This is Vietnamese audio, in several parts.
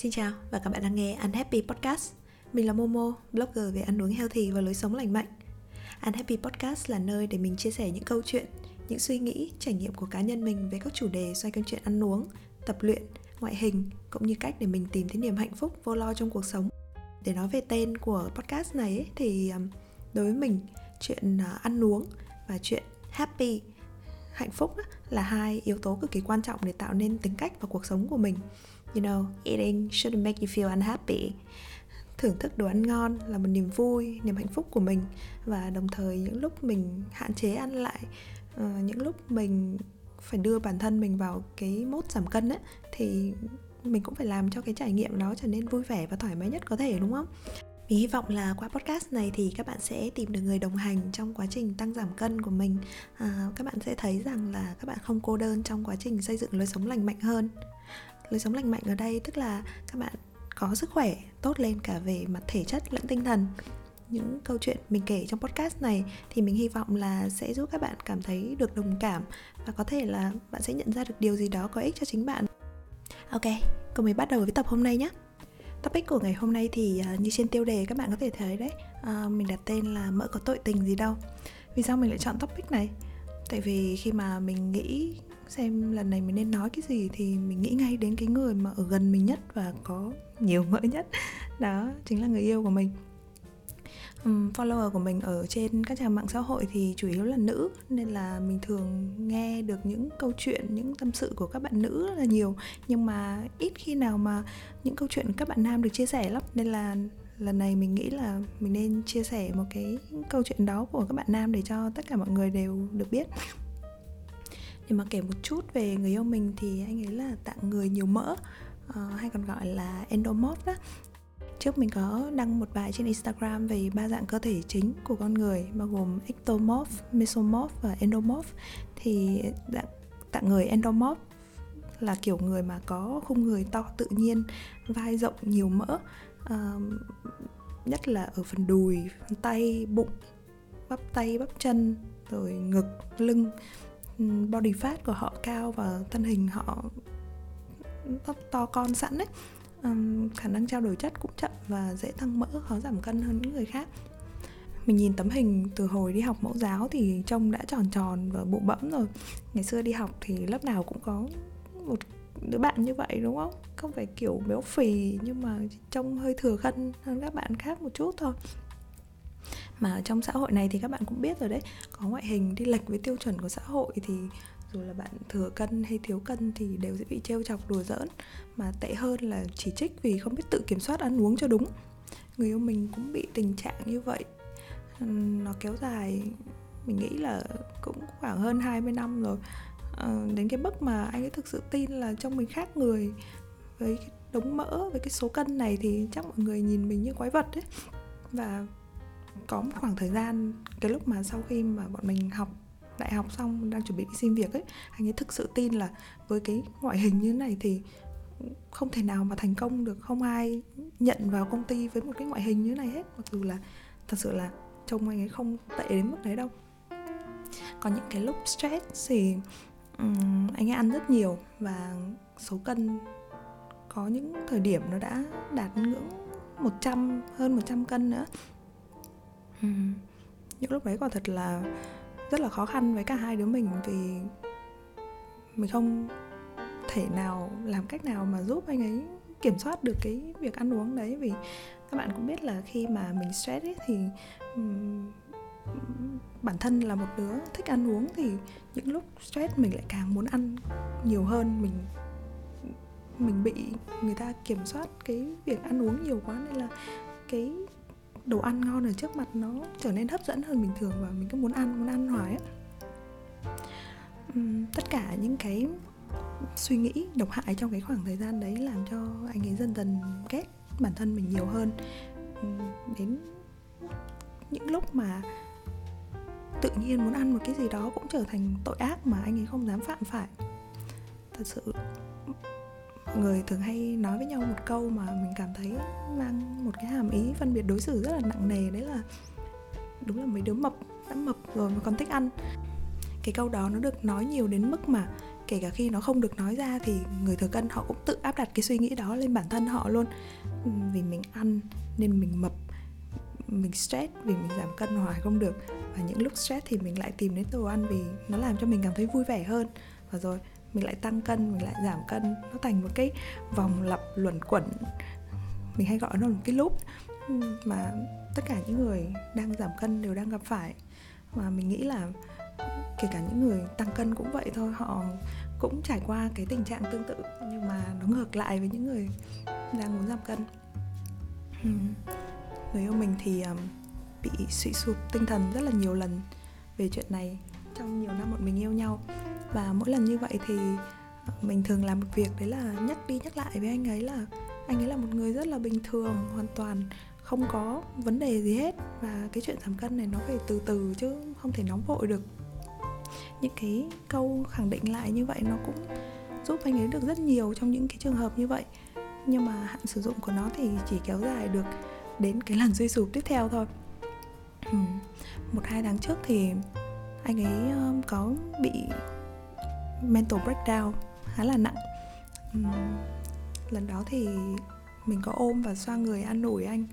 Xin chào và các bạn đang nghe Unhappy Podcast. Mình là Momo, blogger về ăn uống healthy và lối sống lành mạnh. Unhappy Podcast là nơi để mình chia sẻ những câu chuyện, những suy nghĩ, trải nghiệm của cá nhân mình về các chủ đề xoay quanh chuyện ăn uống, tập luyện, ngoại hình cũng như cách để mình tìm thấy niềm hạnh phúc vô lo trong cuộc sống. Để nói về tên của podcast này ấy, thì um, đối với mình chuyện à, ăn uống và chuyện happy hạnh phúc là hai yếu tố cực kỳ quan trọng để tạo nên tính cách và cuộc sống của mình you know eating shouldn't make you feel unhappy. Thưởng thức đồ ăn ngon là một niềm vui niềm hạnh phúc của mình. Và đồng thời những lúc mình hạn chế ăn lại uh, những lúc mình phải đưa bản thân mình vào cái mốt giảm cân ấy thì mình cũng phải làm cho cái trải nghiệm đó trở nên vui vẻ và thoải mái nhất có thể đúng không? Mình hy vọng là qua podcast này thì các bạn sẽ tìm được người đồng hành trong quá trình tăng giảm cân của mình. À, các bạn sẽ thấy rằng là các bạn không cô đơn trong quá trình xây dựng lối sống lành mạnh hơn lối sống lành mạnh ở đây tức là các bạn có sức khỏe tốt lên cả về mặt thể chất lẫn tinh thần. Những câu chuyện mình kể trong podcast này thì mình hy vọng là sẽ giúp các bạn cảm thấy được đồng cảm và có thể là bạn sẽ nhận ra được điều gì đó có ích cho chính bạn. Ok cùng mình bắt đầu với tập hôm nay nhé. Topic của ngày hôm nay thì uh, như trên tiêu đề các bạn có thể thấy đấy uh, mình đặt tên là mỡ có tội tình gì đâu? Vì sao mình lại chọn topic này? Tại vì khi mà mình nghĩ xem lần này mình nên nói cái gì thì mình nghĩ ngay đến cái người mà ở gần mình nhất và có nhiều mỡ nhất. Đó chính là người yêu của mình. Um, follower của mình ở trên các trang mạng xã hội thì chủ yếu là nữ nên là mình thường nghe được những câu chuyện những tâm sự của các bạn nữ là nhiều. Nhưng mà ít khi nào mà những câu chuyện các bạn nam được chia sẻ lắm. Nên là lần này mình nghĩ là mình nên chia sẻ một cái câu chuyện đó của các bạn nam để cho tất cả mọi người đều được biết nhưng mà kể một chút về người yêu mình thì anh ấy là tạng người nhiều mỡ uh, hay còn gọi là endomorph đó. Trước mình có đăng một bài trên Instagram về ba dạng cơ thể chính của con người bao gồm ectomorph, mesomorph và endomorph. Thì dạng tạng người endomorph là kiểu người mà có khung người to tự nhiên, vai rộng nhiều mỡ, uh, nhất là ở phần đùi, phần tay, bụng, bắp tay, bắp chân, rồi ngực, lưng, body fat của họ cao và thân hình họ to, to con sẵn đấy um, khả năng trao đổi chất cũng chậm và dễ tăng mỡ khó giảm cân hơn những người khác. Mình nhìn tấm hình từ hồi đi học mẫu giáo thì trông đã tròn tròn và bụ bẫm rồi. Ngày xưa đi học thì lớp nào cũng có một đứa bạn như vậy đúng không? Không phải kiểu béo phì nhưng mà trông hơi thừa cân hơn các bạn khác một chút thôi mà ở trong xã hội này thì các bạn cũng biết rồi đấy có ngoại hình đi lệch với tiêu chuẩn của xã hội thì dù là bạn thừa cân hay thiếu cân thì đều sẽ bị trêu chọc đùa giỡn. Mà tệ hơn là chỉ trích vì không biết tự kiểm soát ăn uống cho đúng. Người yêu mình cũng bị tình trạng như vậy. Nó kéo dài mình nghĩ là cũng khoảng hơn 20 năm rồi. À, đến cái mức mà anh ấy thực sự tin là trong mình khác người với cái đống mỡ với cái số cân này thì chắc mọi người nhìn mình như quái vật ấy và có một khoảng thời gian cái lúc mà sau khi mà bọn mình học đại học xong đang chuẩn bị đi xin việc ấy anh ấy thực sự tin là với cái ngoại hình như thế này thì không thể nào mà thành công được. Không ai nhận vào công ty với một cái ngoại hình như thế này hết mặc dù là thật sự là trông anh ấy không tệ đến mức đấy đâu. Còn những cái lúc stress thì um, anh ấy ăn rất nhiều và số cân có những thời điểm nó đã đạt ngưỡng 100 hơn 100 cân nữa. Ừ. những lúc đấy quả thật là rất là khó khăn với cả hai đứa mình vì mình không thể nào làm cách nào mà giúp anh ấy kiểm soát được cái việc ăn uống đấy. Vì các bạn cũng biết là khi mà mình stress ấy thì bản thân là một đứa thích ăn uống thì những lúc stress mình lại càng muốn ăn nhiều hơn. Mình mình bị người ta kiểm soát cái việc ăn uống nhiều quá nên là cái đồ ăn ngon ở trước mặt nó trở nên hấp dẫn hơn bình thường và mình cứ muốn ăn muốn ăn hoài ấy uhm, tất cả những cái suy nghĩ độc hại trong cái khoảng thời gian đấy làm cho anh ấy dần dần ghét bản thân mình nhiều hơn. Đến những lúc mà tự nhiên muốn ăn một cái gì đó cũng trở thành tội ác mà anh ấy không dám phạm phải. Thật sự mọi người thường hay nói với nhau một câu mà mình cảm thấy mang một cái hàm ý phân biệt đối xử rất là nặng nề, đấy là đúng là mấy đứa mập đã mập rồi mà còn thích ăn. Cái câu đó nó được nói nhiều đến mức mà kể cả khi nó không được nói ra thì người thừa cân họ cũng tự áp đặt cái suy nghĩ đó lên bản thân họ luôn. Ừ, vì mình ăn nên mình mập, mình stress vì mình giảm cân hoài không được. Và những lúc stress thì mình lại tìm đến đồ ăn vì nó làm cho mình cảm thấy vui vẻ hơn. Và rồi mình lại tăng cân, mình lại giảm cân. Nó thành một cái vòng lặp luẩn quẩn. Mình hay gọi nó là một cái loop mà tất cả những người đang giảm cân đều đang gặp phải. Mà mình nghĩ là kể cả những người tăng cân cũng vậy thôi, họ cũng trải qua cái tình trạng tương tự, nhưng mà nó ngược lại với những người đang muốn giảm cân. Người yêu mình thì bị suy sụp tinh thần rất là nhiều lần về chuyện này. Trong nhiều năm bọn mình yêu nhau và mỗi lần như vậy thì mình thường làm một việc đấy là nhắc đi nhắc lại với anh ấy là anh ấy là một người rất là bình thường, hoàn toàn không có vấn đề gì hết. Và cái chuyện giảm cân này nó phải từ từ chứ không thể nóng vội được. Những cái câu khẳng định lại như vậy nó cũng giúp anh ấy được rất nhiều trong những cái trường hợp như vậy. Nhưng mà hạn sử dụng của nó thì chỉ kéo dài được đến cái lần suy sụp tiếp theo thôi. Một hai tháng trước thì anh ấy có bị mental breakdown khá là nặng. Uhm, lần đó thì mình có ôm và xoa người an ủi anh.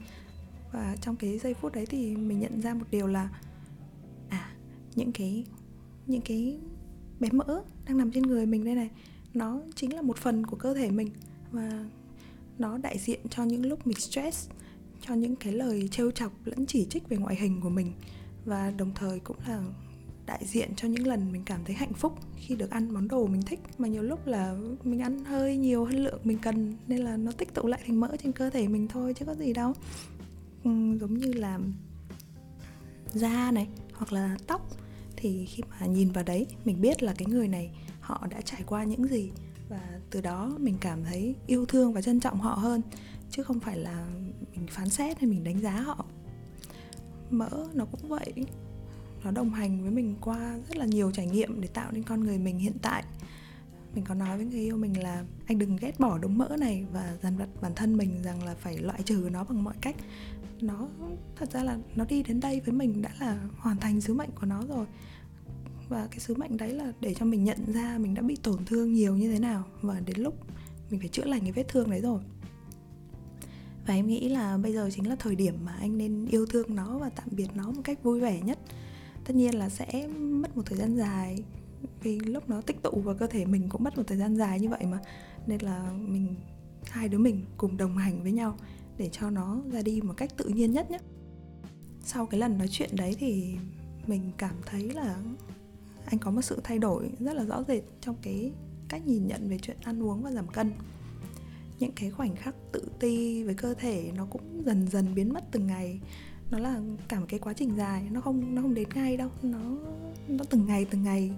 Và trong cái giây phút đấy thì mình nhận ra một điều là à những cái những cái bé mỡ đang nằm trên người mình đây này nó chính là một phần của cơ thể mình. Và nó đại diện cho những lúc mình stress cho những cái lời trêu chọc lẫn chỉ trích về ngoại hình của mình. Và đồng thời cũng là đại diện cho những lần mình cảm thấy hạnh phúc khi được ăn món đồ mình thích. Mà nhiều lúc là mình ăn hơi nhiều hơn lượng mình cần nên là nó tích tụ lại thành mỡ trên cơ thể mình thôi chứ có gì đâu. Ừ, giống như là da này hoặc là tóc thì khi mà nhìn vào đấy mình biết là cái người này họ đã trải qua những gì. Và từ đó mình cảm thấy yêu thương và trân trọng họ hơn chứ không phải là mình phán xét hay mình đánh giá họ. Mỡ nó cũng vậy nó đồng hành với mình qua rất là nhiều trải nghiệm để tạo nên con người mình hiện tại. Mình có nói với người yêu mình là anh đừng ghét bỏ đống mỡ này và dằn vặt bản thân mình rằng là phải loại trừ nó bằng mọi cách. Nó thật ra là nó đi đến đây với mình đã là hoàn thành sứ mệnh của nó rồi. Và cái sứ mệnh đấy là để cho mình nhận ra mình đã bị tổn thương nhiều như thế nào và đến lúc mình phải chữa lành cái vết thương đấy rồi. Và em nghĩ là bây giờ chính là thời điểm mà anh nên yêu thương nó và tạm biệt nó một cách vui vẻ nhất tất nhiên là sẽ mất một thời gian dài, vì lúc nó tích tụ vào cơ thể mình cũng mất một thời gian dài như vậy mà. Nên là mình, hai đứa mình cùng đồng hành với nhau để cho nó ra đi một cách tự nhiên nhất nhé. Sau cái lần nói chuyện đấy thì mình cảm thấy là anh có một sự thay đổi rất là rõ rệt trong cái cách nhìn nhận về chuyện ăn uống và giảm cân. Những cái khoảnh khắc tự ti với cơ thể nó cũng dần dần biến mất từng ngày nó là cả một cái quá trình dài nó không nó không đến ngay đâu. Nó nó từng ngày từng ngày.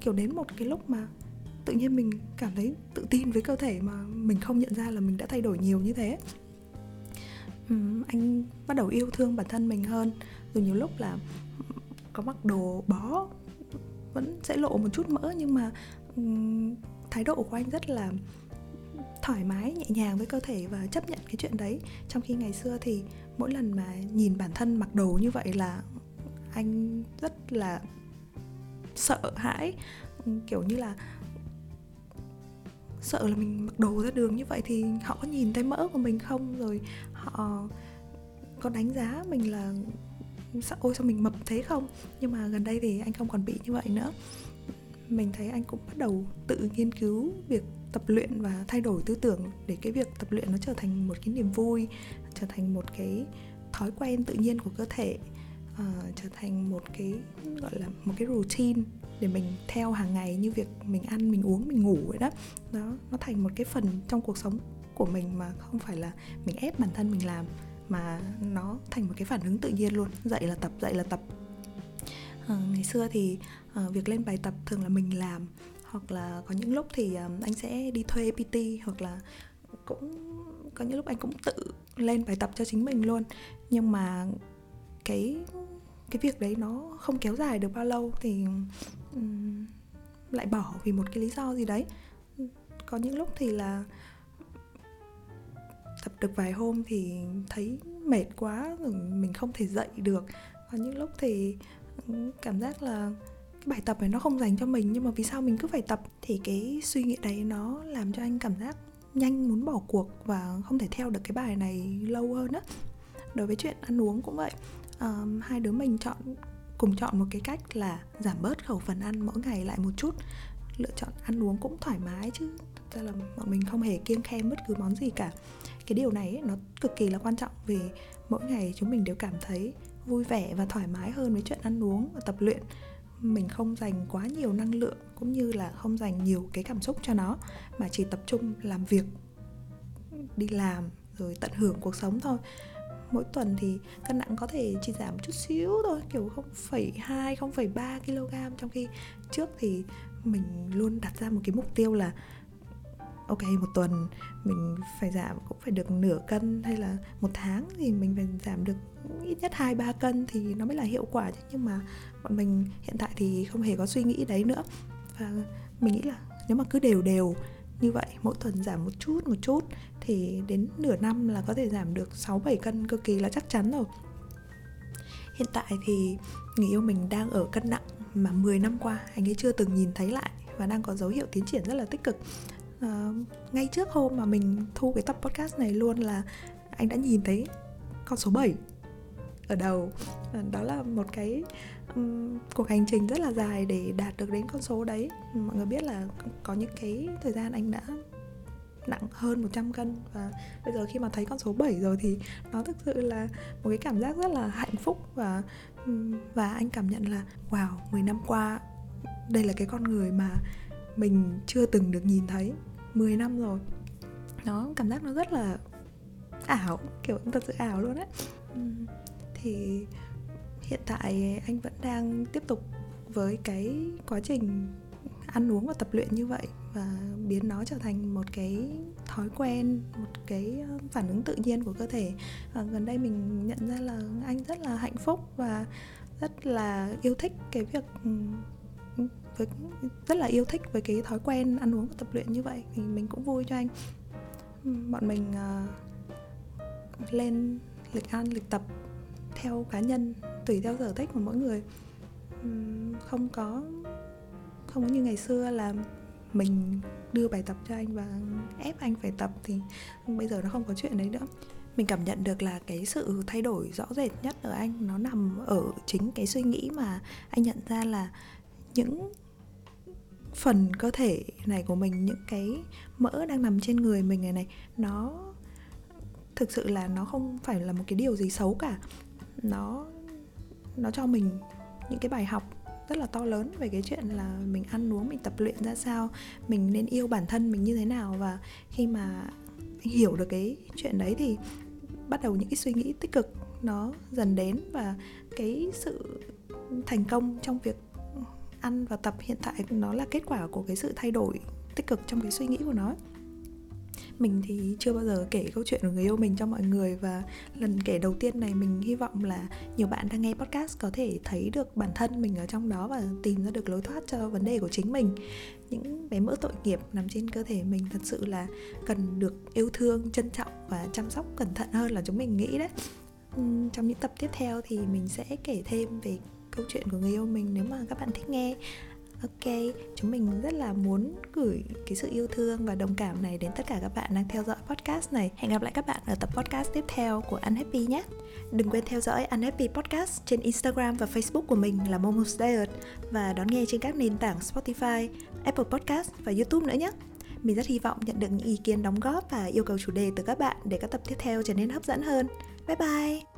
Kiểu đến một cái lúc mà tự nhiên mình cảm thấy tự tin với cơ thể mà mình không nhận ra là mình đã thay đổi nhiều như thế. Uhm, anh bắt đầu yêu thương bản thân mình hơn. Rồi nhiều lúc là có mặc đồ bó vẫn sẽ lộ một chút mỡ nhưng mà um, thái độ của anh rất là thoải mái nhẹ nhàng với cơ thể và chấp nhận cái chuyện đấy. Trong khi ngày xưa thì mỗi lần mà nhìn bản thân mặc đồ như vậy là anh rất là sợ hãi. Kiểu như là sợ là mình mặc đồ ra đường như vậy thì họ có nhìn thấy mỡ của mình không? Rồi họ có đánh giá mình là sao, ôi, sao mình mập thế không? Nhưng mà gần đây thì anh không còn bị như vậy nữa. Mình thấy anh cũng bắt đầu tự nghiên cứu việc tập luyện và thay đổi tư tưởng để cái việc tập luyện nó trở thành một cái niềm vui trở thành một cái thói quen tự nhiên của cơ thể uh, trở thành một cái gọi là một cái routine để mình theo hàng ngày như việc mình ăn mình uống mình ngủ vậy đó. Đó nó thành một cái phần trong cuộc sống của mình mà không phải là mình ép bản thân mình làm mà nó thành một cái phản ứng tự nhiên luôn dậy là tập dậy là tập. À, ngày xưa thì à, việc lên bài tập thường là mình làm hoặc là có những lúc thì ờ, anh sẽ đi thuê PT hoặc là cũng có những lúc anh cũng tự lên bài tập cho chính mình luôn. Nhưng mà cái cái việc đấy nó không kéo dài được bao lâu thì um, lại bỏ vì một cái lý do gì đấy. Có những lúc thì là tập được vài hôm thì thấy mệt quá rồi mình không thể dậy được. Có những lúc thì cảm giác là bài tập này nó không dành cho mình nhưng mà vì sao mình cứ phải tập? Thì cái suy nghĩ đấy nó làm cho anh cảm giác nhanh muốn bỏ cuộc và không thể theo được cái bài này lâu hơn á. Đối với chuyện ăn uống cũng vậy. Um, hai đứa mình chọn cùng chọn một cái cách là giảm bớt khẩu phần ăn mỗi ngày lại một chút. Lựa chọn ăn uống cũng thoải mái chứ thật ra là bọn mình không hề kiêng khem bất cứ món gì cả. Cái điều này ấy, nó cực kỳ là quan trọng vì mỗi ngày chúng mình đều cảm thấy vui vẻ và thoải mái hơn với chuyện ăn uống và tập luyện mình không dành quá nhiều năng lượng cũng như là không dành nhiều cái cảm xúc cho nó mà chỉ tập trung làm việc đi làm rồi tận hưởng cuộc sống thôi. Mỗi tuần thì cân nặng có thể chỉ giảm chút xíu thôi kiểu 0,2 0,3 kg trong khi trước thì mình luôn đặt ra một cái mục tiêu là ok, một tuần mình phải giảm cũng phải được nửa cân hay là một tháng thì mình phải giảm được ít nhất hai, ba cân thì nó mới là hiệu quả chứ nhưng mà bọn mình hiện tại thì không hề có suy nghĩ đấy nữa và mình nghĩ là nếu mà cứ đều đều như vậy, mỗi tuần giảm một chút một chút thì đến nửa năm là có thể giảm được 6 7 cân cực kỳ là chắc chắn rồi. Hiện tại thì người yêu mình đang ở cân nặng mà 10 năm qua, anh ấy chưa từng nhìn thấy lại và đang có dấu hiệu tiến triển rất là tích cực. Ờ, ngay trước hôm mà mình thu cái tập podcast này luôn là anh đã nhìn thấy con số 7 ở đầu. Ờ, đó là một cái um, cuộc hành trình rất là dài để đạt được đến con số đấy. Mọi người biết là có những cái thời gian anh đã nặng hơn 100 cân và bây giờ khi mà thấy con số 7 rồi thì nó thực sự là một cái cảm giác rất là hạnh phúc và và anh cảm nhận là wow 10 năm qua đây là cái con người mà mình chưa từng được nhìn thấy. 10 năm rồi. Nó cảm giác nó rất là ảo, kiểu thật sự ảo luôn á. Thì hiện tại anh vẫn đang tiếp tục với cái quá trình ăn uống và tập luyện như vậy và biến nó trở thành một cái thói quen, một cái ờ, phản ứng tự nhiên của cơ thể. Và gần đây mình nhận ra là anh rất là hạnh phúc và rất là yêu thích cái việc với rất là yêu thích với cái thói quen ăn uống và tập luyện như vậy thì mình cũng vui cho anh. Bọn mình uh, lên lịch ăn lịch tập theo cá nhân tùy theo sở thích của mỗi người. Không có không có như ngày xưa là mình đưa bài tập cho anh và ép anh phải tập thì bây giờ nó không có chuyện đấy nữa. Mình cảm nhận được là cái sự thay đổi rõ rệt nhất ở anh nó nằm ở chính cái suy nghĩ mà anh nhận ra là những phần cơ thể này của mình, những cái mỡ đang nằm trên người mình này này, nó thực sự là nó không phải là một cái điều gì xấu cả. Nó nó cho mình những cái bài học rất là to lớn về cái chuyện là mình ăn uống, mình tập luyện ra sao, mình nên yêu bản thân mình như thế nào. Và khi mà anh hiểu được cái chuyện đấy thì bắt đầu những cái suy nghĩ tích cực nó dần đến. Và cái sự thành công trong việc ăn và tập hiện tại, nó là kết quả của cái sự thay đổi tích cực trong cái suy nghĩ của nó. Mình thì chưa bao giờ kể câu chuyện của người yêu mình cho mọi người và lần kể đầu tiên này mình hy vọng là nhiều bạn đang nghe podcast có thể thấy được bản thân mình ở trong đó và tìm ra được lối thoát cho vấn đề của chính mình. Những bé mỡ tội nghiệp nằm trên cơ thể mình thật sự là cần được yêu thương, trân trọng và chăm sóc cẩn thận hơn là chúng mình nghĩ đấy. Trong những tập tiếp theo thì mình sẽ kể thêm về câu chuyện của người yêu mình nếu mà các bạn thích nghe Ok, chúng mình rất là muốn gửi cái sự yêu thương và đồng cảm này đến tất cả các bạn đang theo dõi podcast này. Hẹn gặp lại các bạn ở tập podcast tiếp theo của Unhappy nhé. Đừng quên theo dõi Unhappy Podcast trên Instagram và Facebook của mình là Momo's Diet và đón nghe trên các nền tảng Spotify, Apple Podcast và YouTube nữa nhé. Mình rất hy vọng nhận được những ý kiến đóng góp và yêu cầu chủ đề từ các bạn để các tập tiếp theo trở nên hấp dẫn hơn. Bye bye!